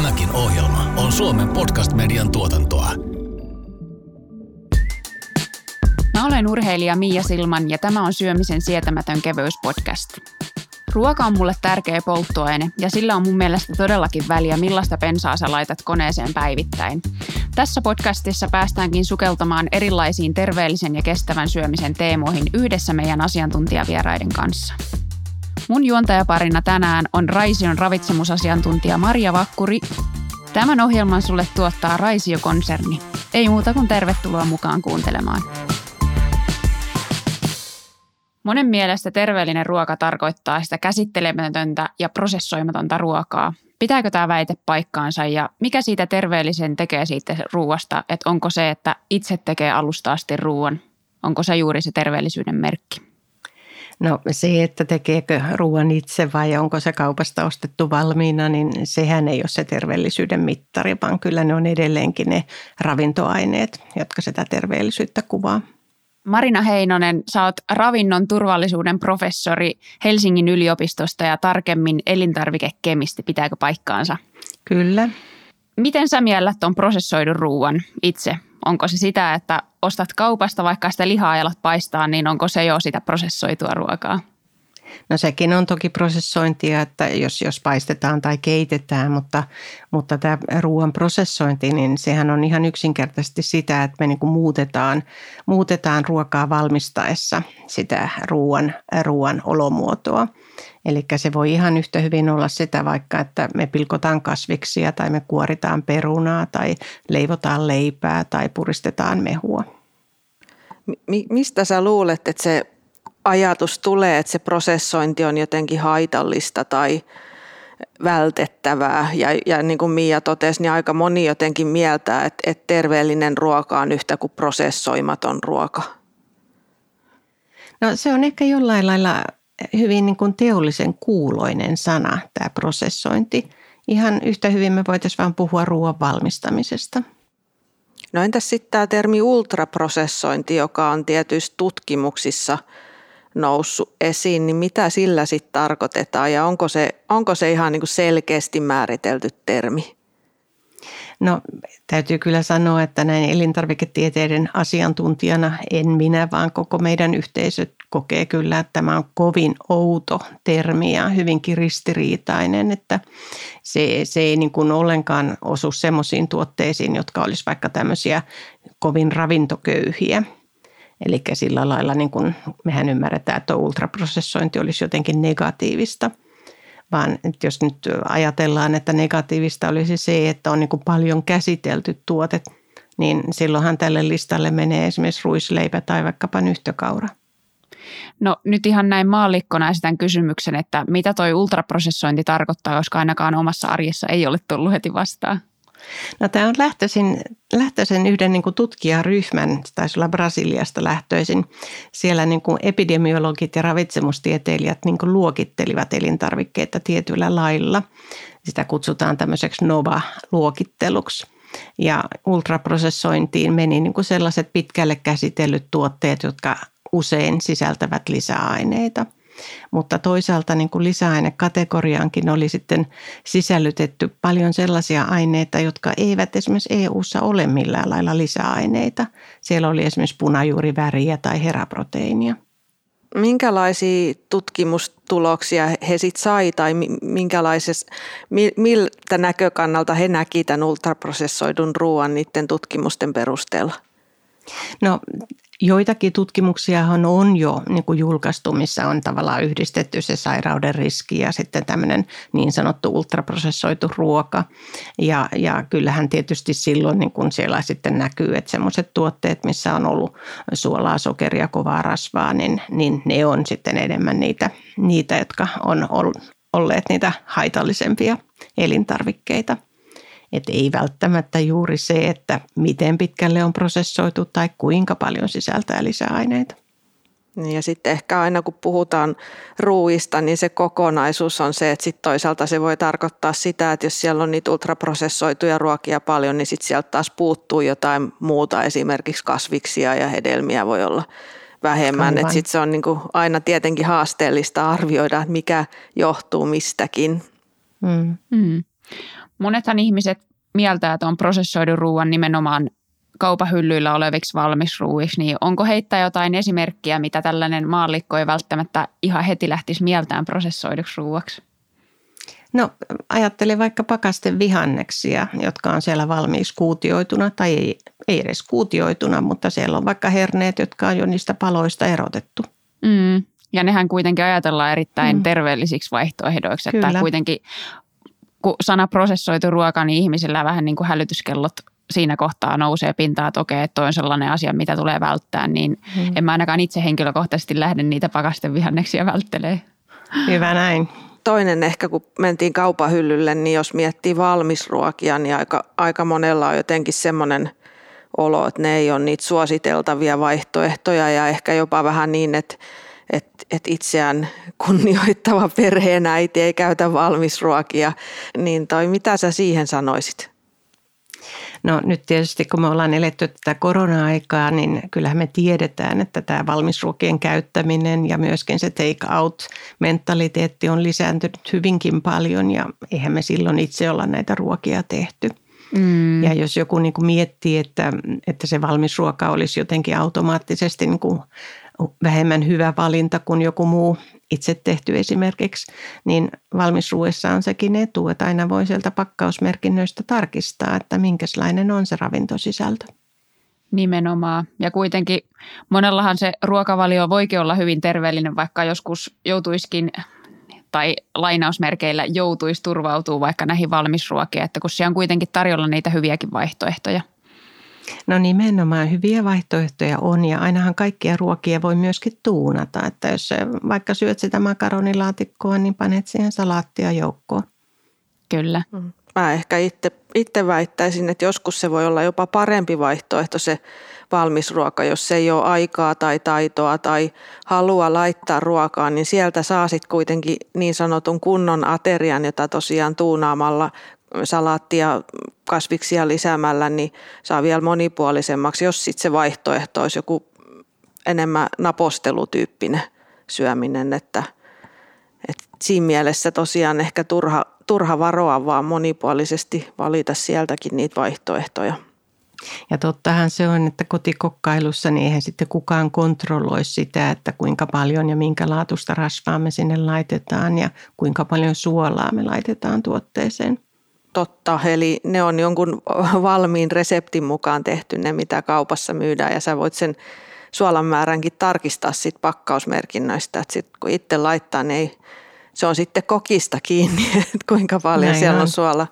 Tämäkin ohjelma on Suomen podcast-median tuotantoa. Mä olen urheilija Mia Silman ja tämä on Syömisen sietämätön kevyyspodcast. Ruoka on mulle tärkeä polttoaine ja sillä on mun mielestä todellakin väliä, millaista pensaa sä laitat koneeseen päivittäin. Tässä podcastissa päästäänkin sukeltamaan erilaisiin terveellisen ja kestävän syömisen teemoihin yhdessä meidän asiantuntijavieraiden kanssa. Mun juontajaparina tänään on Raision ravitsemusasiantuntija Maria Vakkuri. Tämän ohjelman sulle tuottaa Raisio-konserni. Ei muuta kuin tervetuloa mukaan kuuntelemaan. Monen mielestä terveellinen ruoka tarkoittaa sitä käsittelemätöntä ja prosessoimatonta ruokaa. Pitääkö tämä väite paikkaansa ja mikä siitä terveellisen tekee siitä ruoasta, että onko se, että itse tekee alusta asti ruoan, onko se juuri se terveellisyyden merkki? No se, että tekeekö ruoan itse vai onko se kaupasta ostettu valmiina, niin sehän ei ole se terveellisyyden mittari, vaan kyllä ne on edelleenkin ne ravintoaineet, jotka sitä terveellisyyttä kuvaa. Marina Heinonen, sä oot ravinnon turvallisuuden professori Helsingin yliopistosta ja tarkemmin elintarvikekemisti. Pitääkö paikkaansa? Kyllä. Miten sä miellät on prosessoidun ruoan itse? Onko se sitä, että ostat kaupasta vaikka sitä lihaa alat paistaa, niin onko se jo sitä prosessoitua ruokaa? No sekin on toki prosessointia, että jos, jos paistetaan tai keitetään, mutta, mutta tämä ruoan prosessointi, niin sehän on ihan yksinkertaisesti sitä, että me niin muutetaan, muutetaan ruokaa valmistaessa sitä ruoan, ruoan olomuotoa. Eli se voi ihan yhtä hyvin olla sitä vaikka, että me pilkotaan kasviksia tai me kuoritaan perunaa tai leivotaan leipää tai puristetaan mehua. Mistä sä luulet, että se ajatus tulee, että se prosessointi on jotenkin haitallista tai vältettävää. Ja, ja niin kuin Mia totesi, niin aika moni jotenkin mieltää, että, että terveellinen ruoka on yhtä kuin prosessoimaton ruoka. No se on ehkä jollain lailla hyvin niin kuin teollisen kuuloinen sana, tämä prosessointi. Ihan yhtä hyvin me voitaisiin vain puhua ruoan valmistamisesta. No entäs sitten tämä termi ultraprosessointi, joka on tietyissä tutkimuksissa – noussut esiin, niin mitä sillä sitten tarkoitetaan ja onko se, onko se ihan niin kuin selkeästi määritelty termi? No täytyy kyllä sanoa, että näin elintarviketieteiden asiantuntijana en minä, vaan koko meidän yhteisö kokee kyllä, että tämä on kovin outo termi ja hyvinkin ristiriitainen, että se, se ei niin kuin ollenkaan osu semmoisiin tuotteisiin, jotka olisi vaikka tämmöisiä kovin ravintoköyhiä – Eli sillä lailla niin kuin mehän ymmärretään, että ultraprosessointi olisi jotenkin negatiivista. Vaan jos nyt ajatellaan, että negatiivista olisi se, että on niin kuin paljon käsitelty tuote, niin silloinhan tälle listalle menee esimerkiksi ruisleipä tai vaikkapa nyhtökaura. No nyt ihan näin maallikkona esitän kysymyksen, että mitä toi ultraprosessointi tarkoittaa, koska ainakaan omassa arjessa ei ole tullut heti vastaan? No, tämä on lähtöisin, lähtöisin yhden niin kuin tutkijaryhmän, taisi olla Brasiliasta lähtöisin. Siellä niin kuin epidemiologit ja ravitsemustieteilijät niin kuin luokittelivat elintarvikkeita tietyllä lailla. Sitä kutsutaan tämmöiseksi NOVA-luokitteluksi. Ja ultraprosessointiin meni niin kuin sellaiset pitkälle käsitellyt tuotteet, jotka usein sisältävät lisäaineita – mutta toisaalta niin kuin lisäainekategoriaankin oli sitten sisällytetty paljon sellaisia aineita, jotka eivät esimerkiksi EU-ssa ole millään lailla lisäaineita. Siellä oli esimerkiksi punajuuriväriä tai heraproteiinia. Minkälaisia tutkimustuloksia he sitten sai tai miltä näkökannalta he näki tämän ultraprosessoidun ruoan niiden tutkimusten perusteella? No Joitakin tutkimuksia on jo niin kuin julkaistu, missä on tavallaan yhdistetty se sairauden riski ja sitten tämmöinen niin sanottu ultraprosessoitu ruoka. Ja, ja kyllähän tietysti silloin niin kuin siellä sitten näkyy, että semmoiset tuotteet, missä on ollut suolaa, sokeria, kovaa rasvaa, niin, niin ne on sitten enemmän niitä, niitä jotka on olleet niitä haitallisempia elintarvikkeita – että ei välttämättä juuri se, että miten pitkälle on prosessoitu tai kuinka paljon sisältää lisäaineita. Niin ja sitten ehkä aina kun puhutaan ruuista, niin se kokonaisuus on se, että sitten toisaalta se voi tarkoittaa sitä, että jos siellä on niitä ultraprosessoituja ruokia paljon, niin sitten sieltä taas puuttuu jotain muuta, esimerkiksi kasviksia ja hedelmiä voi olla vähemmän. Että sitten se on niin kuin aina tietenkin haasteellista arvioida, että mikä johtuu mistäkin. Mm. Mm. Monethan ihmiset mieltää on prosessoidun ruoan nimenomaan kaupahyllyillä oleviksi valmisruuiksi, niin onko heittää jotain esimerkkiä, mitä tällainen maallikko ei välttämättä ihan heti lähtisi mieltään prosessoiduksi ruuaksi? No ajattele vaikka pakasten vihanneksia, jotka on siellä valmiiksi kuutioituna tai ei, ei edes kuutioituna, mutta siellä on vaikka herneet, jotka on jo niistä paloista erotettu. Mm. Ja nehän kuitenkin ajatellaan erittäin mm. terveellisiksi vaihtoehdoiksi, että Kyllä. kuitenkin kun sana prosessoitu ruoka, niin ihmisillä vähän niin kuin hälytyskellot siinä kohtaa nousee pintaa, että okei, että toi on sellainen asia, mitä tulee välttää, niin mm. en mä ainakaan itse henkilökohtaisesti lähde niitä pakasten vihanneksia välttelee. Hyvä näin. Toinen ehkä, kun mentiin kaupahyllylle, niin jos miettii valmisruokia, niin aika, aika monella on jotenkin semmoinen olo, että ne ei ole niitä suositeltavia vaihtoehtoja ja ehkä jopa vähän niin, että että et itseään kunnioittava perheenäiti ei käytä valmisruokia, niin toi mitä sä siihen sanoisit? No nyt tietysti kun me ollaan eletty tätä korona-aikaa, niin kyllähän me tiedetään, että tämä valmisruokien käyttäminen ja myöskin se take out mentaliteetti on lisääntynyt hyvinkin paljon ja eihän me silloin itse olla näitä ruokia tehty. Mm. Ja jos joku niin kuin miettii, että, että se valmisruoka olisi jotenkin automaattisesti niin kuin vähemmän hyvä valinta kuin joku muu itse tehty esimerkiksi, niin valmisruuessa on sekin etu, että aina voi sieltä pakkausmerkinnöistä tarkistaa, että minkälainen on se ravintosisältö. Nimenomaan. Ja kuitenkin monellahan se ruokavalio voikin olla hyvin terveellinen, vaikka joskus joutuiskin tai lainausmerkeillä joutuisi turvautua vaikka näihin valmisruokiin, että kun siellä on kuitenkin tarjolla niitä hyviäkin vaihtoehtoja. No nimenomaan hyviä vaihtoehtoja on ja ainahan kaikkia ruokia voi myöskin tuunata. Että jos vaikka syöt sitä makaronilaatikkoa, niin panet siihen salaattia joukkoon. Kyllä. Mm. Mä ehkä itse, itse väittäisin, että joskus se voi olla jopa parempi vaihtoehto se valmisruoka, jos ei ole aikaa tai taitoa tai halua laittaa ruokaa, niin sieltä saa sitten kuitenkin niin sanotun kunnon aterian, jota tosiaan tuunaamalla salaattia, kasviksia lisäämällä, niin saa vielä monipuolisemmaksi, jos sitten se vaihtoehto olisi joku enemmän napostelutyyppinen syöminen, että, että siinä mielessä tosiaan ehkä turha, turha varoa, vaan monipuolisesti valita sieltäkin niitä vaihtoehtoja. Ja tottahan se on, että kotikokkailussa niin eihän sitten kukaan kontrolloi sitä, että kuinka paljon ja minkä laatusta rasvaa me sinne laitetaan ja kuinka paljon suolaa me laitetaan tuotteeseen. Totta, eli ne on jonkun valmiin reseptin mukaan tehty ne, mitä kaupassa myydään ja sä voit sen suolan määränkin tarkistaa sit pakkausmerkinnöistä, että sit kun itse laittaa, niin ei, se on sitten kokista kiinni, että kuinka paljon Näin siellä on. on suola.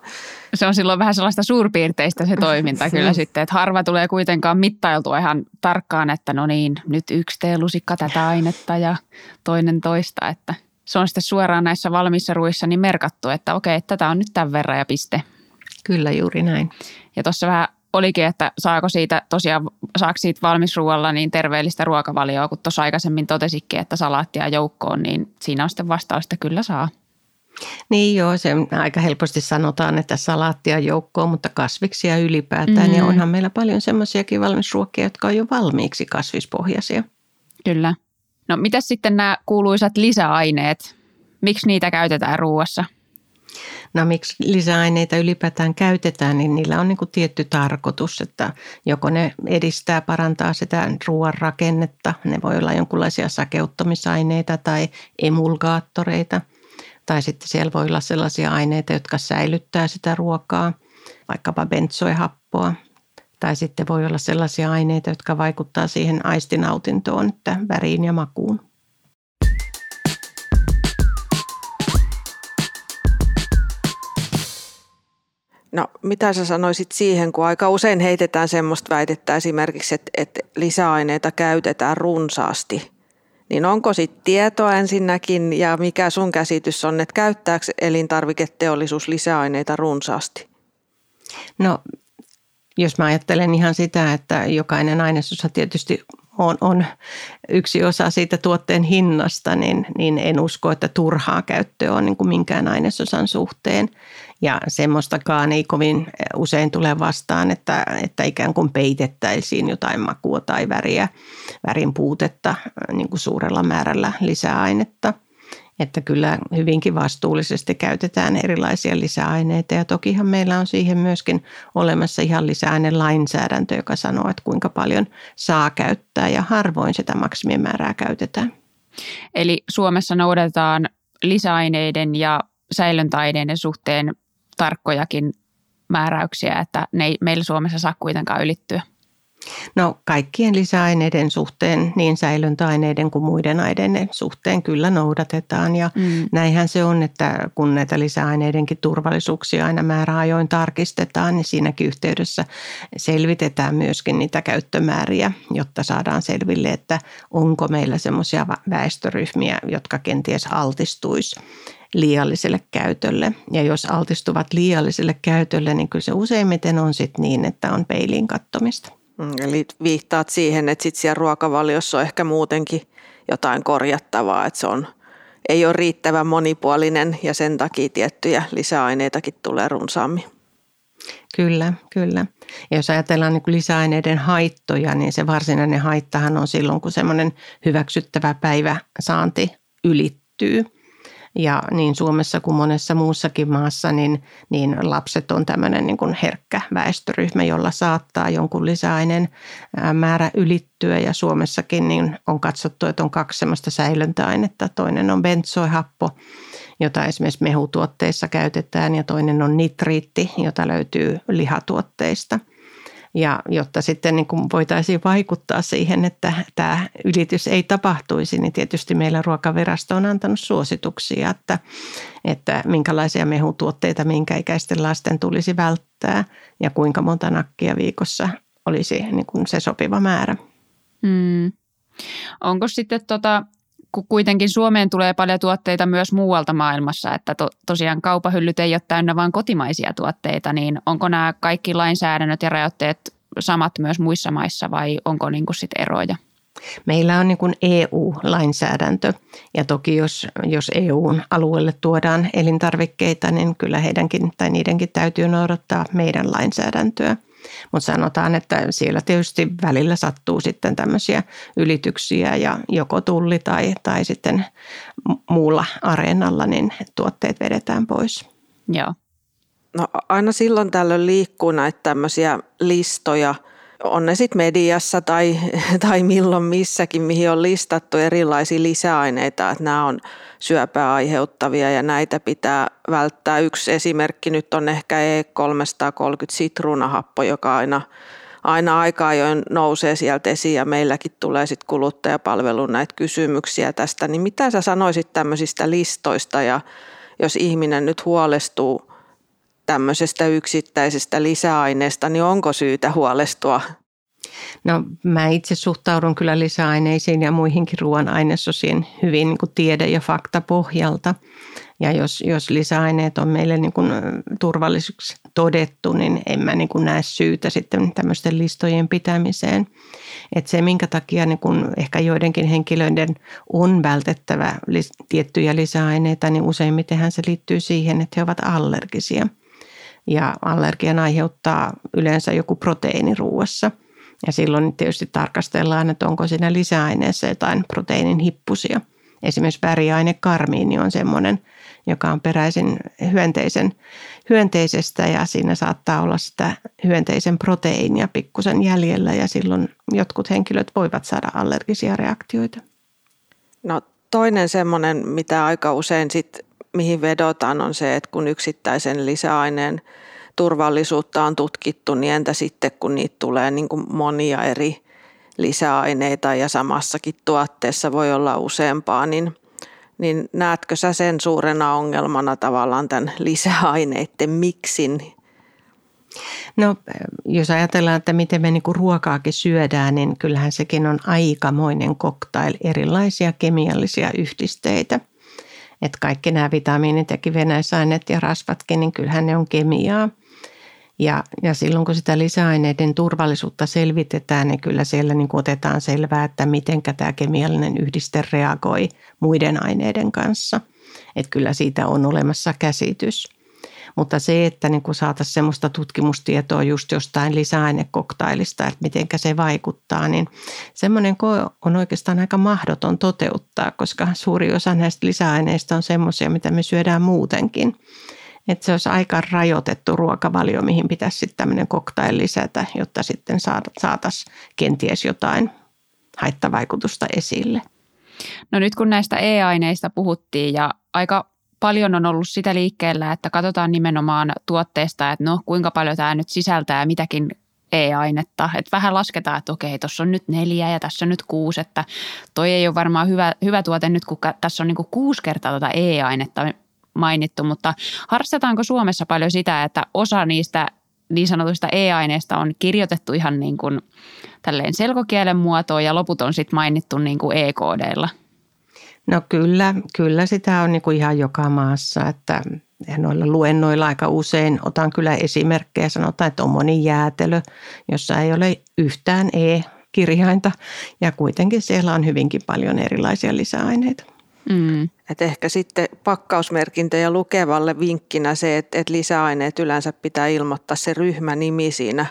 Se on silloin vähän sellaista suurpiirteistä se toiminta kyllä sitten, että harva tulee kuitenkaan mittailtua ihan tarkkaan, että no niin, nyt yksi teelusikka tätä ainetta ja toinen toista, että – se on sitten suoraan näissä valmissa ruissa niin merkattu, että okei, tätä on nyt tämän verran ja piste. Kyllä, juuri näin. Ja tuossa vähän olikin, että saako siitä tosiaan, saako siitä valmisruualla niin terveellistä ruokavalioa, kun tuossa aikaisemmin totesikin, että salaattia joukkoon, niin siinä on sitten vastaus, että kyllä saa. Niin joo, se aika helposti sanotaan, että salaattia joukkoon, mutta kasviksia ylipäätään. Mm. Ja onhan meillä paljon semmoisiakin valmisruokia, jotka on jo valmiiksi kasvispohjaisia. Kyllä. No mitä sitten nämä kuuluisat lisäaineet? Miksi niitä käytetään ruuassa? No miksi lisäaineita ylipäätään käytetään, niin niillä on niin kuin tietty tarkoitus, että joko ne edistää, parantaa sitä ruoan rakennetta, ne voi olla jonkinlaisia sakeuttamisaineita tai emulgaattoreita, tai sitten siellä voi olla sellaisia aineita, jotka säilyttää sitä ruokaa, vaikkapa benzoehappoa tai sitten voi olla sellaisia aineita, jotka vaikuttaa siihen aistinautintoon, että väriin ja makuun. No mitä sä sanoisit siihen, kun aika usein heitetään semmoista väitettä esimerkiksi, että, että lisäaineita käytetään runsaasti. Niin onko sitten tietoa ensinnäkin ja mikä sun käsitys on, että käyttääkö elintarviketeollisuus lisäaineita runsaasti? No jos mä ajattelen ihan sitä, että jokainen ainesosa tietysti on, on yksi osa siitä tuotteen hinnasta, niin, niin en usko, että turhaa käyttöä on niin kuin minkään ainesosan suhteen. Ja semmoistakaan ei kovin usein tule vastaan, että, että ikään kuin peitettäisiin jotain makua tai väriä, värin puutetta niin kuin suurella määrällä lisäainetta. Että kyllä hyvinkin vastuullisesti käytetään erilaisia lisäaineita ja tokihan meillä on siihen myöskin olemassa ihan lisäainelainsäädäntö, joka sanoo, että kuinka paljon saa käyttää ja harvoin sitä maksimimäärää käytetään. Eli Suomessa noudatetaan lisäaineiden ja säilöntäaineiden suhteen tarkkojakin määräyksiä, että ne ei meillä Suomessa saa kuitenkaan ylittyä. No kaikkien lisäaineiden suhteen, niin säilöntäaineiden kuin muiden aineiden suhteen kyllä noudatetaan. Ja mm. näinhän se on, että kun näitä lisäaineidenkin turvallisuuksia aina määräajoin tarkistetaan, niin siinäkin yhteydessä selvitetään myöskin niitä käyttömääriä, jotta saadaan selville, että onko meillä semmoisia väestöryhmiä, jotka kenties altistuisi liialliselle käytölle. Ja jos altistuvat liialliselle käytölle, niin kyllä se useimmiten on sitten niin, että on peiliin kattomista. Mm, eli viittaat siihen, että sit siellä ruokavaliossa on ehkä muutenkin jotain korjattavaa, että se on, ei ole riittävän monipuolinen ja sen takia tiettyjä lisäaineitakin tulee runsaammin. Kyllä, kyllä. Ja jos ajatellaan niin lisäaineiden haittoja, niin se varsinainen haittahan on silloin, kun semmoinen hyväksyttävä päiväsaanti ylittyy – ja niin Suomessa kuin monessa muussakin maassa, niin, niin lapset on tämmöinen niin kuin herkkä väestöryhmä, jolla saattaa jonkun lisäaineen määrä ylittyä. Ja Suomessakin niin on katsottu, että on kaksi semmoista säilöntäainetta. Toinen on benzoihappo, jota esimerkiksi mehutuotteissa käytetään, ja toinen on nitriitti, jota löytyy lihatuotteista – ja jotta sitten niin kuin voitaisiin vaikuttaa siihen, että tämä ylitys ei tapahtuisi, niin tietysti meillä ruokavirasto on antanut suosituksia, että, että minkälaisia mehutuotteita minkä ikäisten lasten tulisi välttää ja kuinka monta nakkia viikossa olisi niin kuin se sopiva määrä. Hmm. Onko sitten tota, kun kuitenkin Suomeen tulee paljon tuotteita myös muualta maailmassa, että to, tosiaan kaupahyllyt ei ole täynnä vain kotimaisia tuotteita, niin onko nämä kaikki lainsäädännöt ja rajoitteet samat myös muissa maissa vai onko niin kuin sit eroja? Meillä on niin EU-lainsäädäntö ja toki jos, jos EUn alueelle tuodaan elintarvikkeita, niin kyllä heidänkin tai niidenkin täytyy noudattaa meidän lainsäädäntöä – mutta sanotaan, että siellä tietysti välillä sattuu sitten tämmöisiä ylityksiä ja joko tulli tai, tai sitten muulla areenalla niin tuotteet vedetään pois. Joo. No aina silloin tällöin liikkuu näitä tämmöisiä listoja – on ne sitten mediassa tai, tai milloin missäkin, mihin on listattu erilaisia lisäaineita, että nämä on syöpää aiheuttavia ja näitä pitää välttää. Yksi esimerkki nyt on ehkä E330 sitruunahappo, joka aina, aina aika ajoin nousee sieltä esiin ja meilläkin tulee sitten kuluttajapalvelun näitä kysymyksiä tästä. Niin mitä sä sanoisit tämmöisistä listoista ja jos ihminen nyt huolestuu tämmöisestä yksittäisestä lisäaineesta, niin onko syytä huolestua? No mä itse suhtaudun kyllä lisäaineisiin ja muihinkin ruoan ainesosiin hyvin niin kuin tiede- ja faktapohjalta. Ja jos, jos lisäaineet on meille niin kuin turvallisuuksi todettu, niin en mä niin kuin näe syytä sitten tämmöisten listojen pitämiseen. Et se, minkä takia niin kun ehkä joidenkin henkilöiden on vältettävä tiettyjä lisäaineita, niin useimmitenhän se liittyy siihen, että he ovat allergisia – ja allergian aiheuttaa yleensä joku proteiini ruuassa. Ja silloin tietysti tarkastellaan, että onko siinä lisäaineessa jotain proteiinin hippusia. Esimerkiksi väriaine karmiini on semmoinen, joka on peräisin hyönteisen, hyönteisestä ja siinä saattaa olla sitä hyönteisen proteiinia pikkusen jäljellä ja silloin jotkut henkilöt voivat saada allergisia reaktioita. No toinen semmoinen, mitä aika usein sit mihin vedotaan, on se, että kun yksittäisen lisäaineen turvallisuutta on tutkittu, niin entä sitten kun niitä tulee niin kuin monia eri lisäaineita ja samassakin tuotteessa voi olla useampaa, niin, niin näetkö sä sen suurena ongelmana tavallaan tämän lisäaineiden miksin? No jos ajatellaan, että miten me niinku ruokaakin syödään, niin kyllähän sekin on aikamoinen koktail erilaisia kemiallisia yhdisteitä – että kaikki nämä vitamiinit ja kivenäisaineet ja rasvatkin, niin kyllähän ne on kemiaa. Ja, ja silloin kun sitä lisäaineiden turvallisuutta selvitetään, niin kyllä siellä niin otetaan selvää, että miten tämä kemiallinen yhdiste reagoi muiden aineiden kanssa. Että kyllä siitä on olemassa käsitys. Mutta se, että niin saataisiin semmoista tutkimustietoa just jostain lisäainekoktailista, että miten se vaikuttaa, niin semmoinen koe on oikeastaan aika mahdoton toteuttaa, koska suuri osa näistä lisäaineista on semmoisia, mitä me syödään muutenkin. Että se olisi aika rajoitettu ruokavalio, mihin pitäisi sitten tämmöinen koktail lisätä, jotta sitten saataisiin kenties jotain haittavaikutusta esille. No nyt kun näistä e-aineista puhuttiin ja aika paljon on ollut sitä liikkeellä, että katsotaan nimenomaan tuotteesta, että no kuinka paljon tämä nyt sisältää mitäkin e-ainetta. Että vähän lasketaan, että okei, tuossa on nyt neljä ja tässä on nyt kuusi, että toi ei ole varmaan hyvä, hyvä tuote nyt, kun tässä on niin kuin kuusi kertaa tuota e-ainetta mainittu, mutta harrastetaanko Suomessa paljon sitä, että osa niistä niin sanotuista e-aineista on kirjoitettu ihan niin kuin tälleen selkokielen muotoon ja loput on sitten mainittu niin kuin e-koodeilla? No kyllä, kyllä sitä on niin kuin ihan joka maassa, että noilla luennoilla aika usein otan kyllä esimerkkejä, sanotaan, että on moni jäätelö, jossa ei ole yhtään e-kirjainta ja kuitenkin siellä on hyvinkin paljon erilaisia lisäaineita. Mm. Et ehkä sitten pakkausmerkintöjä lukevalle vinkkinä se, että, että lisäaineet yleensä pitää ilmoittaa se ryhmänimi siinä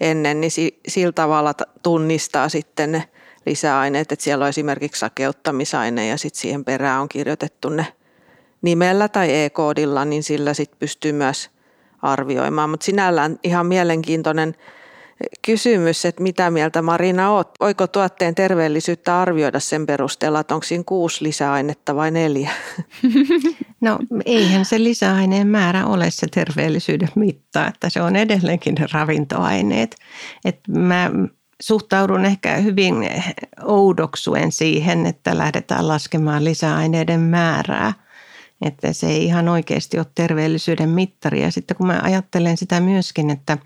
ennen, niin sillä tavalla tunnistaa sitten ne lisäaineet, että siellä on esimerkiksi sakeuttamisaine ja sitten siihen perään on kirjoitettu ne nimellä tai e-koodilla, niin sillä sitten pystyy myös arvioimaan. Mutta sinällään ihan mielenkiintoinen kysymys, että mitä mieltä Marina oot? Voiko tuotteen terveellisyyttä arvioida sen perusteella, että onko siinä kuusi lisäainetta vai neljä? No eihän se lisäaineen määrä ole se terveellisyyden mitta, että se on edelleenkin ne ravintoaineet. Et mä suhtaudun ehkä hyvin oudoksuen siihen, että lähdetään laskemaan lisäaineiden määrää – että se ei ihan oikeasti ole terveellisyyden mittari. Ja sitten kun mä ajattelen sitä myöskin, että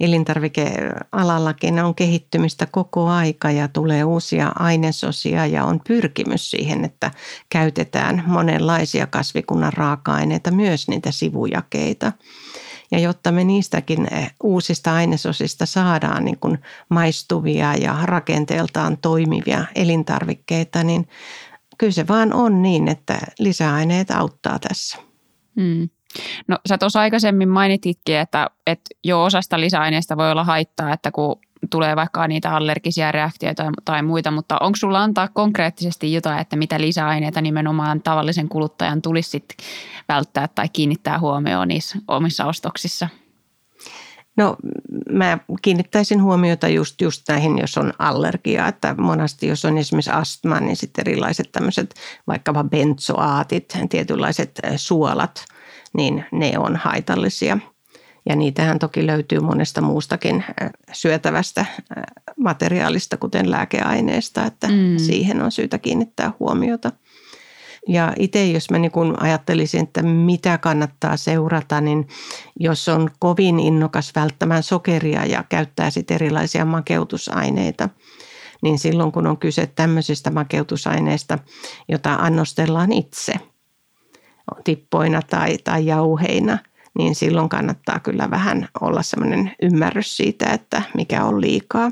elintarvikealallakin on kehittymistä koko aika ja tulee uusia ainesosia ja on pyrkimys siihen, että käytetään monenlaisia kasvikunnan raaka-aineita, myös niitä sivujakeita. Ja jotta me niistäkin uusista ainesosista saadaan niin kuin maistuvia ja rakenteeltaan toimivia elintarvikkeita, niin kyllä se vaan on niin, että lisäaineet auttaa tässä. Hmm. No sä tuossa aikaisemmin mainititkin, että, että jo osasta lisäaineista voi olla haittaa, että kun tulee vaikka niitä allergisia reaktioita tai muita, mutta onko sulla antaa konkreettisesti jotain, että mitä lisäaineita nimenomaan tavallisen kuluttajan tulisi sit välttää tai kiinnittää huomioon niissä omissa ostoksissa? No mä kiinnittäisin huomiota just, just näihin, jos on allergia, että monasti jos on esimerkiksi astma, niin sitten erilaiset tämmöiset vaikkapa benzoaatit, tietynlaiset suolat, niin ne on haitallisia. Ja niitähän toki löytyy monesta muustakin syötävästä materiaalista, kuten lääkeaineesta, että mm. siihen on syytä kiinnittää huomiota – ja itse, jos mä niin kun ajattelisin, että mitä kannattaa seurata, niin jos on kovin innokas välttämään sokeria ja käyttää sitten erilaisia makeutusaineita, niin silloin kun on kyse tämmöisistä makeutusaineista, jota annostellaan itse tippoina tai, tai jauheina, niin silloin kannattaa kyllä vähän olla semmoinen ymmärrys siitä, että mikä on liikaa.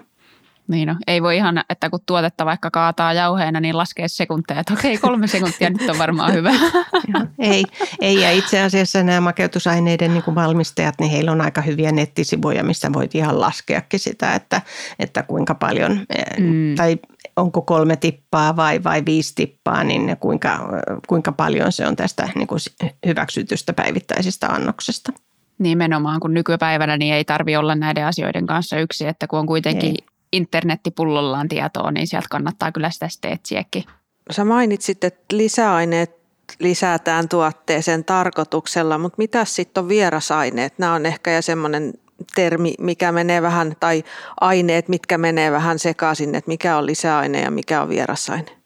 Niin no, ei voi ihan, että kun tuotetta vaikka kaataa jauheena, niin laskee sekunteja, että okei kolme sekuntia nyt on varmaan hyvä. ei, ei, ja itse asiassa nämä makeutusaineiden niin kuin valmistajat, niin heillä on aika hyviä nettisivuja, missä voit ihan laskeakin sitä, että, että kuinka paljon, eh, mm. tai onko kolme tippaa vai, vai viisi tippaa, niin kuinka, kuinka paljon se on tästä niin kuin hyväksytystä päivittäisestä annoksesta. Nimenomaan, kun nykypäivänä niin ei tarvi olla näiden asioiden kanssa yksi, että kun on kuitenkin ei internettipullollaan tietoa, niin sieltä kannattaa kyllä sitä sitten etsiäkin. Sä mainitsit, että lisäaineet lisätään tuotteeseen tarkoituksella, mutta mitä sitten on vierasaineet? Nämä on ehkä ja semmoinen termi, mikä menee vähän, tai aineet, mitkä menee vähän sekaisin, että mikä on lisäaine ja mikä on vierasaine.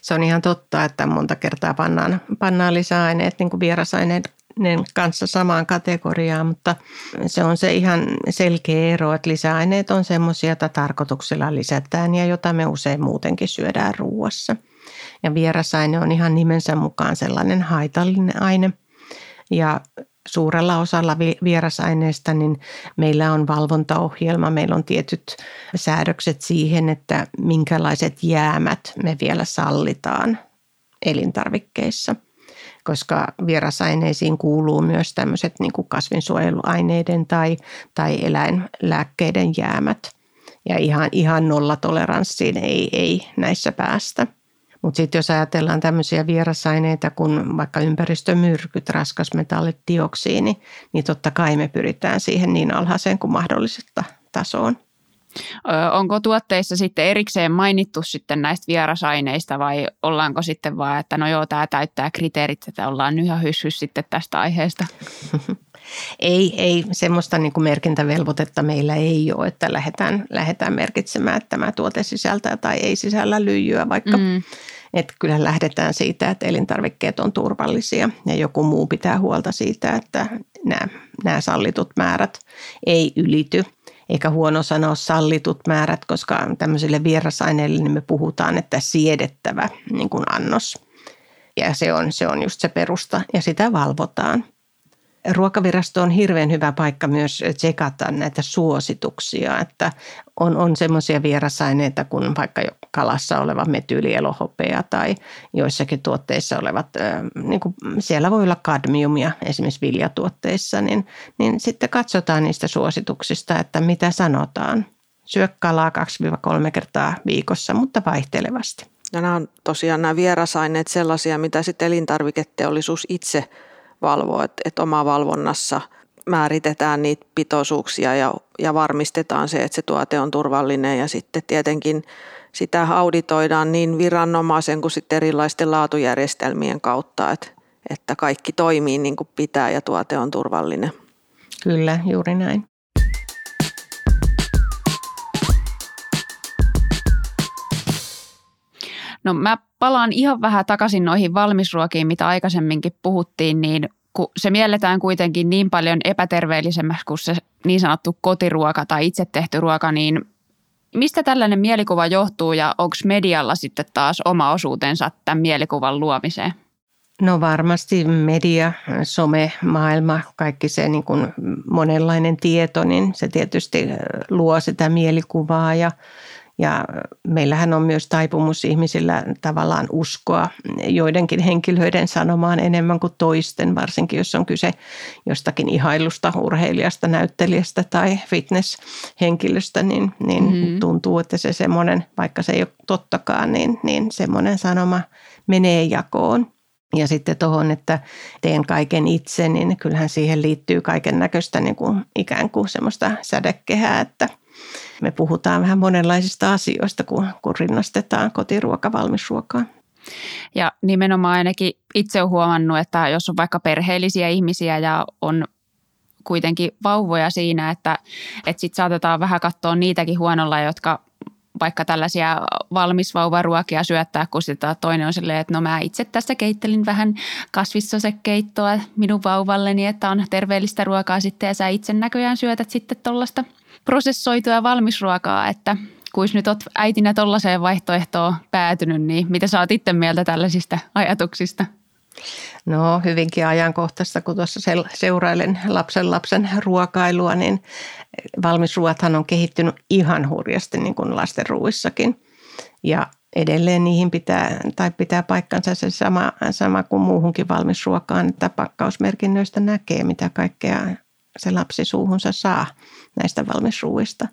Se on ihan totta, että monta kertaa pannaan, pannaan lisäaineet niin kuin vierasaineet kanssa samaan kategoriaan, mutta se on se ihan selkeä ero, että lisäaineet on semmoisia, joita tarkoituksella lisätään ja jota me usein muutenkin syödään ruuassa. Ja vierasaine on ihan nimensä mukaan sellainen haitallinen aine. Ja suurella osalla vierasaineista niin meillä on valvontaohjelma, meillä on tietyt säädökset siihen, että minkälaiset jäämät me vielä sallitaan elintarvikkeissa – koska vierasaineisiin kuuluu myös tämmöiset niin kuin kasvinsuojeluaineiden tai, tai eläinlääkkeiden jäämät. Ja ihan, ihan nollatoleranssiin ei, ei näissä päästä. Mutta sitten jos ajatellaan tämmöisiä vierasaineita kuin vaikka ympäristömyrkyt, raskasmetallit, dioksiini, niin totta kai me pyritään siihen niin alhaiseen kuin mahdollista tasoon. Onko tuotteissa sitten erikseen mainittu sitten näistä vierasaineista vai ollaanko sitten vaan, että no joo, tämä täyttää kriteerit, että ollaan ihan hyssys sitten tästä aiheesta? ei, ei semmoista niin kuin merkintävelvoitetta meillä ei ole, että lähdetään, lähdetään merkitsemään, että tämä tuote sisältää tai ei sisällä lyijyä vaikka. Mm. Että kyllä lähdetään siitä, että elintarvikkeet on turvallisia ja joku muu pitää huolta siitä, että nämä, nämä sallitut määrät ei ylity – eikä huono sanoa sallitut määrät, koska tämmöisille vierasaineille niin me puhutaan, että siedettävä niin kuin annos. Ja se on, se on just se perusta ja sitä valvotaan – Ruokavirasto on hirveän hyvä paikka myös tsekata näitä suosituksia, että on, on semmoisia vierasaineita kuin vaikka jo kalassa oleva metyylielohopea tai joissakin tuotteissa olevat, niin kuin siellä voi olla kadmiumia esimerkiksi viljatuotteissa, niin, niin sitten katsotaan niistä suosituksista, että mitä sanotaan. Syö kalaa 2-3 kertaa viikossa, mutta vaihtelevasti. Ja nämä on tosiaan nämä vierasaineet sellaisia, mitä sitten elintarviketeollisuus itse – valvoa, että, että omavalvonnassa määritetään niitä pitoisuuksia ja, ja varmistetaan se, että se tuote on turvallinen ja sitten tietenkin sitä auditoidaan niin viranomaisen kuin sitten erilaisten laatujärjestelmien kautta, että, että kaikki toimii niin kuin pitää ja tuote on turvallinen. Kyllä, juuri näin. No mä palaan ihan vähän takaisin noihin valmisruokiin, mitä aikaisemminkin puhuttiin, niin kun se mielletään kuitenkin niin paljon epäterveellisemmäksi kuin se niin sanottu kotiruoka tai itse tehty ruoka, niin mistä tällainen mielikuva johtuu ja onko medialla sitten taas oma osuutensa tämän mielikuvan luomiseen? No varmasti media, some, maailma, kaikki se niin kuin monenlainen tieto, niin se tietysti luo sitä mielikuvaa ja ja meillähän on myös taipumus ihmisillä tavallaan uskoa joidenkin henkilöiden sanomaan enemmän kuin toisten, varsinkin jos on kyse jostakin ihailusta, urheilijasta, näyttelijästä tai fitnesshenkilöstä, niin, niin mm-hmm. tuntuu, että se semmoinen, vaikka se ei ole tottakaan, niin, niin semmoinen sanoma menee jakoon. Ja sitten tuohon, että teen kaiken itse, niin kyllähän siihen liittyy kaiken näköistä niin kuin ikään kuin semmoista sädekehää, että – me puhutaan vähän monenlaisista asioista, kun, kun rinnastetaan kotiruoka valmisruokaan. Ja nimenomaan ainakin itse olen huomannut, että jos on vaikka perheellisiä ihmisiä ja on kuitenkin vauvoja siinä, että, että sitten saatetaan vähän katsoa niitäkin huonolla, jotka vaikka tällaisia valmisvauvaruokia syöttää, kun sitä toinen on silleen, että no mä itse tässä keittelin vähän kasvissosekeittoa minun vauvalleni, että on terveellistä ruokaa sitten ja sä itse näköjään syötät sitten tuollaista prosessoitua valmisruokaa, että kuis nyt olet äitinä tollaiseen vaihtoehtoon päätynyt, niin mitä sä oot itse mieltä tällaisista ajatuksista? No hyvinkin ajankohtaista, kun tuossa seurailen lapsen lapsen ruokailua, niin valmisruothan on kehittynyt ihan hurjasti niin kuin lastenruuissakin. Ja edelleen niihin pitää, tai pitää paikkansa se sama, sama kuin muuhunkin valmisruokaan, että pakkausmerkinnöistä näkee, mitä kaikkea se lapsi suuhunsa saa näistä valmisruuista.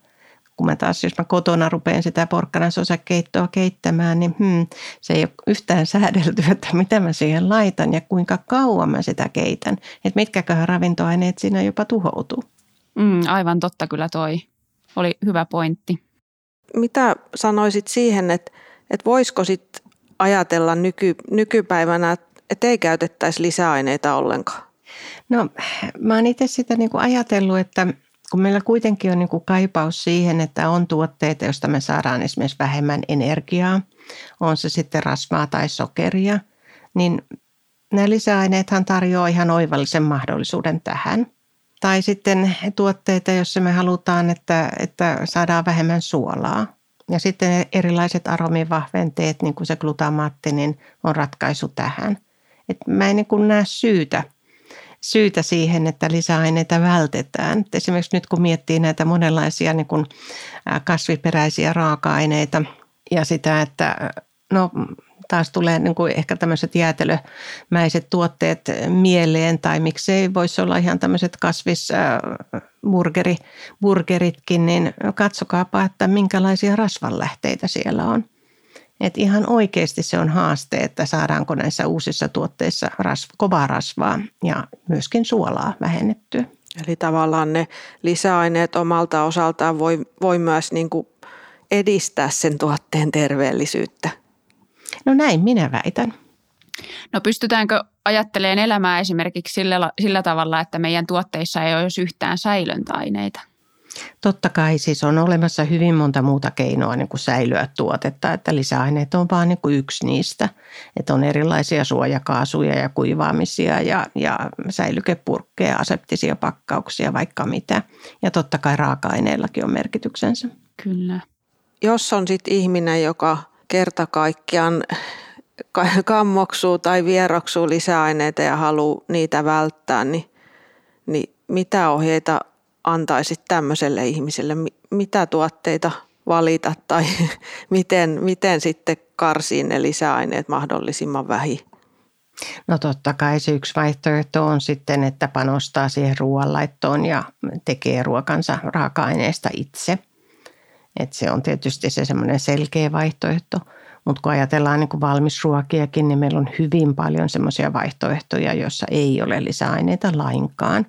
Kun mä taas, jos mä kotona rupean sitä porkkanansosakeittoa keittämään, niin hmm, se ei ole yhtään säädelty, että mitä mä siihen laitan ja kuinka kauan mä sitä keitän. Että mitkäköhän ravintoaineet siinä jopa tuhoutuu. Mm, aivan totta kyllä toi. Oli hyvä pointti. Mitä sanoisit siihen, että, että voisiko sitten ajatella nyky, nykypäivänä, että ei käytettäisi lisäaineita ollenkaan? No mä oon itse sitä niin kuin ajatellut, että kun meillä kuitenkin on niin kuin kaipaus siihen, että on tuotteita, joista me saadaan esimerkiksi vähemmän energiaa, on se sitten rasvaa tai sokeria, niin nämä lisäaineethan tarjoaa ihan oivallisen mahdollisuuden tähän. Tai sitten tuotteita, joissa me halutaan, että, että saadaan vähemmän suolaa. Ja sitten erilaiset aromivahventeet, niin kuin se glutamaatti, niin on ratkaisu tähän. Et mä en niin näe syytä syytä siihen, että lisäaineita vältetään. Et esimerkiksi nyt kun miettii näitä monenlaisia niin kuin kasviperäisiä raaka-aineita ja sitä, että no taas tulee niin kuin ehkä tämmöiset jäätelömäiset tuotteet mieleen tai miksei voisi olla ihan tämmöiset kasvisburgeritkin, niin katsokaapa, että minkälaisia rasvanlähteitä siellä on. Et ihan oikeasti se on haaste, että saadaanko näissä uusissa tuotteissa rasv, kovaa rasvaa ja myöskin suolaa vähennettyä. Eli tavallaan ne lisäaineet omalta osaltaan voi, voi myös niin kuin edistää sen tuotteen terveellisyyttä. No näin minä väitän. No pystytäänkö ajattelemaan elämää esimerkiksi sillä, sillä tavalla, että meidän tuotteissa ei olisi yhtään säilöntäaineita? Totta kai siis on olemassa hyvin monta muuta keinoa niin kuin säilyä tuotetta, että lisäaineet on vain niin kuin yksi niistä. Että on erilaisia suojakaasuja ja kuivaamisia ja, ja säilykepurkkeja, aseptisia pakkauksia, vaikka mitä. Ja totta kai raaka-aineillakin on merkityksensä. Kyllä. Jos on sitten ihminen, joka kerta kaikkiaan kammoksuu tai vieroksuu lisäaineita ja haluaa niitä välttää, niin, niin mitä ohjeita antaisit tämmöiselle ihmiselle? Mitä tuotteita valita tai miten, miten sitten karsii ne lisäaineet mahdollisimman vähin? No totta kai se yksi vaihtoehto on sitten, että panostaa siihen ruoanlaittoon ja tekee ruokansa raaka-aineesta itse. Et se on tietysti se semmoinen selkeä vaihtoehto. Mutta kun ajatellaan niin valmisruokiakin, niin meillä on hyvin paljon semmoisia vaihtoehtoja, joissa ei ole lisäaineita lainkaan.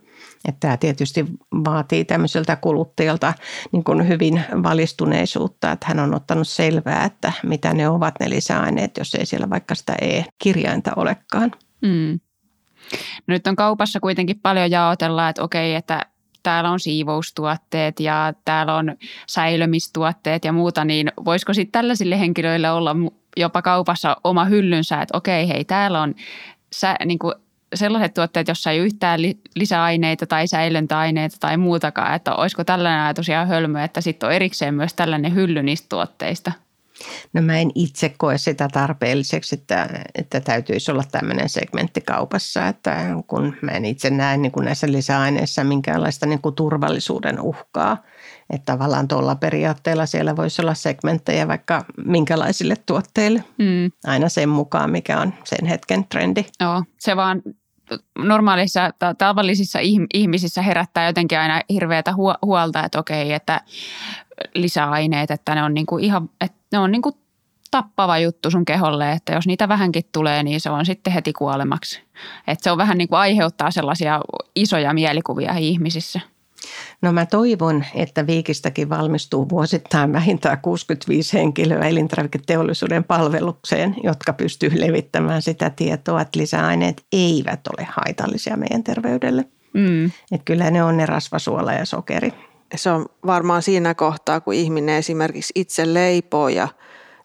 Että tämä tietysti vaatii tämmöiseltä kuluttajalta niin kuin hyvin valistuneisuutta, että hän on ottanut selvää, että mitä ne ovat ne lisäaineet, jos ei siellä vaikka sitä E-kirjainta olekaan. Mm. No nyt on kaupassa kuitenkin paljon jaotella, että okei, että täällä on siivoustuotteet ja täällä on säilömistuotteet ja muuta, niin voisiko sitten tällaisille henkilöille olla jopa kaupassa oma hyllynsä, että okei, hei, täällä on sä, niin kuin sellaiset tuotteet, jossa ei yhtään lisäaineita tai säilöntäaineita tai muutakaan, että olisiko tällainen ajatus ihan hölmö, että sitten on erikseen myös tällainen hylly niistä tuotteista? No mä en itse koe sitä tarpeelliseksi, että, että täytyisi olla tämmöinen segmentti kaupassa, että kun mä en itse näe niin kuin näissä lisäaineissa minkäänlaista niin kuin turvallisuuden uhkaa. Että tavallaan tuolla periaatteella siellä voisi olla segmenttejä vaikka minkälaisille tuotteille, mm. aina sen mukaan mikä on sen hetken trendi. Joo, se vaan normaalissa tavallisissa ihmisissä herättää jotenkin aina hirveätä huolta, että okei, että lisäaineet, että ne on niinku ihan, että ne on niinku tappava juttu sun keholle, että jos niitä vähänkin tulee, niin se on sitten heti kuolemaksi. Että se on vähän niin kuin aiheuttaa sellaisia isoja mielikuvia ihmisissä. No mä toivon, että Viikistäkin valmistuu vuosittain vähintään 65 henkilöä elintarviketeollisuuden palvelukseen, jotka pystyy levittämään sitä tietoa, että lisäaineet eivät ole haitallisia meidän terveydelle. Mm. Että kyllä ne on ne rasvasuola ja sokeri. Se on varmaan siinä kohtaa, kun ihminen esimerkiksi itse leipoo ja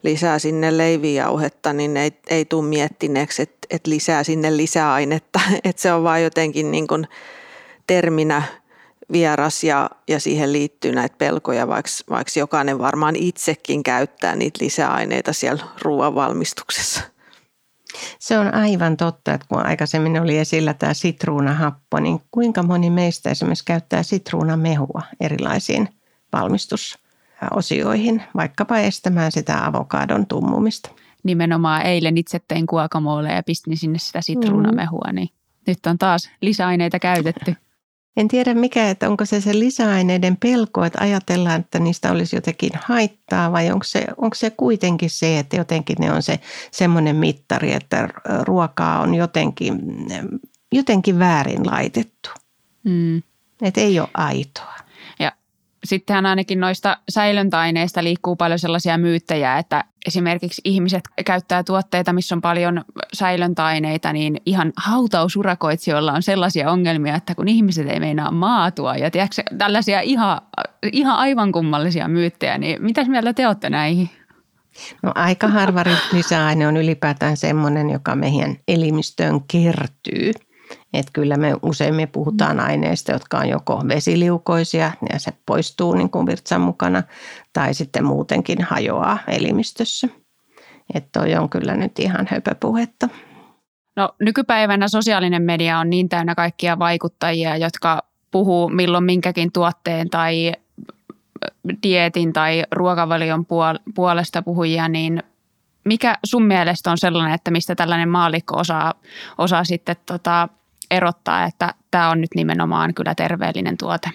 lisää sinne leivijauhetta, niin ei, ei tule miettineeksi, että, että lisää sinne lisäainetta. Että se on vaan jotenkin niin kuin terminä – vieras ja, ja siihen liittyy näitä pelkoja, vaikka, vaikka jokainen varmaan itsekin käyttää niitä lisäaineita siellä ruoan valmistuksessa. Se on aivan totta, että kun aikaisemmin oli esillä tämä sitruunahappo, niin kuinka moni meistä esimerkiksi käyttää sitruunamehua erilaisiin valmistusosioihin, vaikkapa estämään sitä avokadon tummumista. Nimenomaan eilen itse tein kuokamoolle ja pistin sinne sitä sitruunamehua, niin nyt on taas lisäaineita käytetty. En tiedä mikä, että onko se se lisäaineiden pelko, että ajatellaan, että niistä olisi jotenkin haittaa vai onko se, onko se kuitenkin se, että jotenkin ne on se semmoinen mittari, että ruokaa on jotenkin, jotenkin väärin laitettu. Mm. Että ei ole aitoa sittenhän ainakin noista säilöntäaineista liikkuu paljon sellaisia myyttejä, että esimerkiksi ihmiset käyttää tuotteita, missä on paljon säilöntäaineita, niin ihan hautausurakoitsijoilla on sellaisia ongelmia, että kun ihmiset ei meinaa maatua ja tiedätkö, tällaisia ihan, ihan aivan kummallisia myyttejä, niin mitäs mieltä te olette näihin? No aika harva lisäaine on ylipäätään semmoinen, joka meidän elimistöön kertyy – että kyllä me usein me puhutaan aineista, jotka on joko vesiliukoisia ja se poistuu niin kuin virtsan mukana tai sitten muutenkin hajoaa elimistössä. Että toi on kyllä nyt ihan höpöpuhetta. No nykypäivänä sosiaalinen media on niin täynnä kaikkia vaikuttajia, jotka puhuu milloin minkäkin tuotteen tai dietin tai ruokavalion puolesta puhujia, niin mikä sun mielestä on sellainen, että mistä tällainen maalikko osaa, osaa sitten tota, erottaa, että tämä on nyt nimenomaan kyllä terveellinen tuote?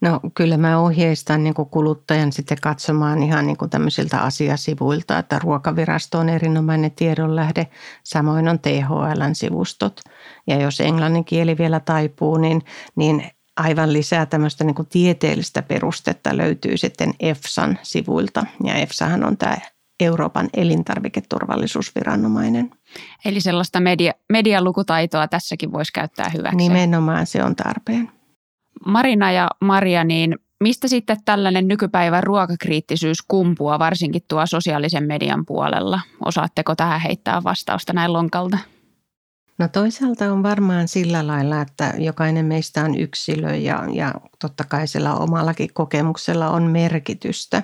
No kyllä mä ohjeistan niin kuluttajan sitten katsomaan ihan niin tämmöisiltä asiasivuilta, että ruokavirasto on erinomainen tiedonlähde, samoin on THLn sivustot. Ja jos englannin kieli vielä taipuu, niin, niin aivan lisää tämmöistä niin tieteellistä perustetta löytyy sitten EFSAn sivuilta. Ja EFSAhan on tämä Euroopan elintarviketurvallisuusviranomainen. Eli sellaista media, medialukutaitoa tässäkin voisi käyttää hyväksi. Nimenomaan se on tarpeen. Marina ja Maria, niin mistä sitten tällainen nykypäivän ruokakriittisyys kumpua, varsinkin tuo sosiaalisen median puolella? Osaatteko tähän heittää vastausta näin lonkalta? No toisaalta on varmaan sillä lailla, että jokainen meistä on yksilö ja, ja totta kai sillä omallakin kokemuksella on merkitystä.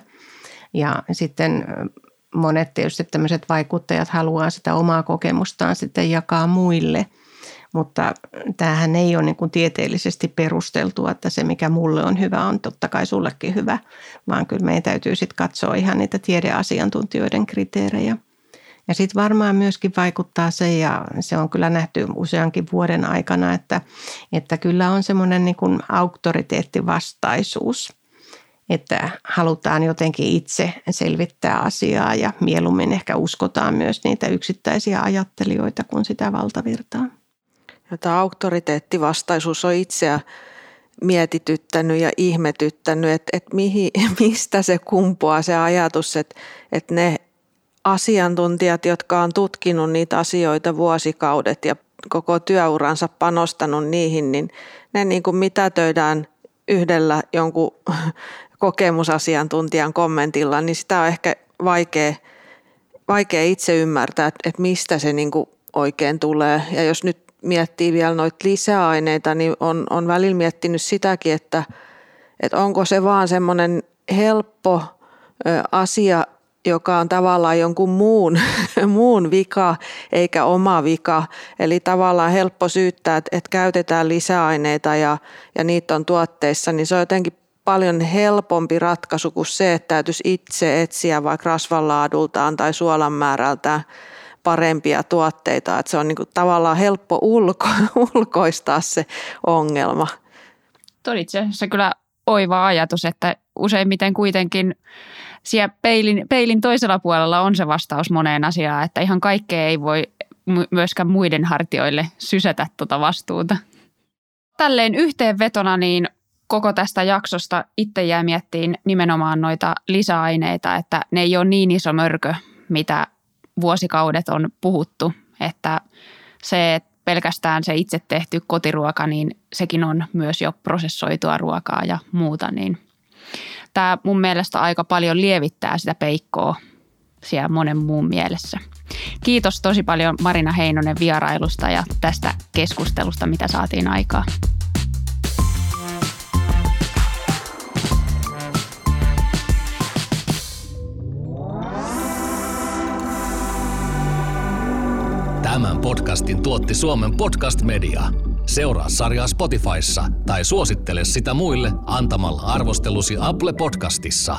Ja sitten monet tietysti tämmöiset vaikuttajat haluaa sitä omaa kokemustaan sitten jakaa muille – mutta tämähän ei ole niin kuin tieteellisesti perusteltua, että se mikä mulle on hyvä on totta kai sullekin hyvä, vaan kyllä meidän täytyy sitten katsoa ihan niitä tiedeasiantuntijoiden kriteerejä. Ja sitten varmaan myöskin vaikuttaa se, ja se on kyllä nähty useankin vuoden aikana, että, että kyllä on semmoinen niin auktoriteettivastaisuus, että halutaan jotenkin itse selvittää asiaa ja mieluummin ehkä uskotaan myös niitä yksittäisiä ajattelijoita kuin sitä valtavirtaa. Tämä auktoriteettivastaisuus on itseä mietityttänyt ja ihmetyttänyt, että, että mihin, mistä se kumpuaa se ajatus, että, että ne asiantuntijat, jotka on tutkinut niitä asioita vuosikaudet ja koko työuransa panostanut niihin, niin ne niin kuin mitätöidään yhdellä jonkun kokemusasiantuntijan kommentilla, niin sitä on ehkä vaikea, vaikea itse ymmärtää, että, mistä se niin kuin oikein tulee. Ja jos nyt miettii vielä noita lisäaineita, niin on, on välillä miettinyt sitäkin, että, että onko se vaan semmoinen helppo asia, joka on tavallaan jonkun muun, muun vika eikä oma vika. Eli tavallaan helppo syyttää, että, että käytetään lisäaineita ja, ja niitä on tuotteissa, niin se on jotenkin paljon helpompi ratkaisu kuin se, että täytyisi itse etsiä vaikka rasvanlaadultaan tai suolan määrältään parempia tuotteita, että se on niin kuin tavallaan helppo ulko, ulkoistaa se ongelma. Tuo itse asiassa kyllä oiva ajatus, että useimmiten kuitenkin siellä peilin, peilin toisella puolella on se vastaus moneen asiaan, että ihan kaikkea ei voi myöskään muiden hartioille sysätä tuota vastuuta. Tälleen yhteenvetona niin koko tästä jaksosta itse jää miettiin nimenomaan noita lisäaineita, että ne ei ole niin iso mörkö, mitä vuosikaudet on puhuttu, että se, että pelkästään se itse tehty kotiruoka, niin sekin on myös jo prosessoitua ruokaa ja muuta, niin tämä mun mielestä aika paljon lievittää sitä peikkoa siellä monen muun mielessä. Kiitos tosi paljon Marina Heinonen vierailusta ja tästä keskustelusta, mitä saatiin aikaa. Tämän podcastin tuotti Suomen Podcast Media. Seuraa sarjaa Spotifyssa tai suosittele sitä muille antamalla arvostelusi Apple Podcastissa.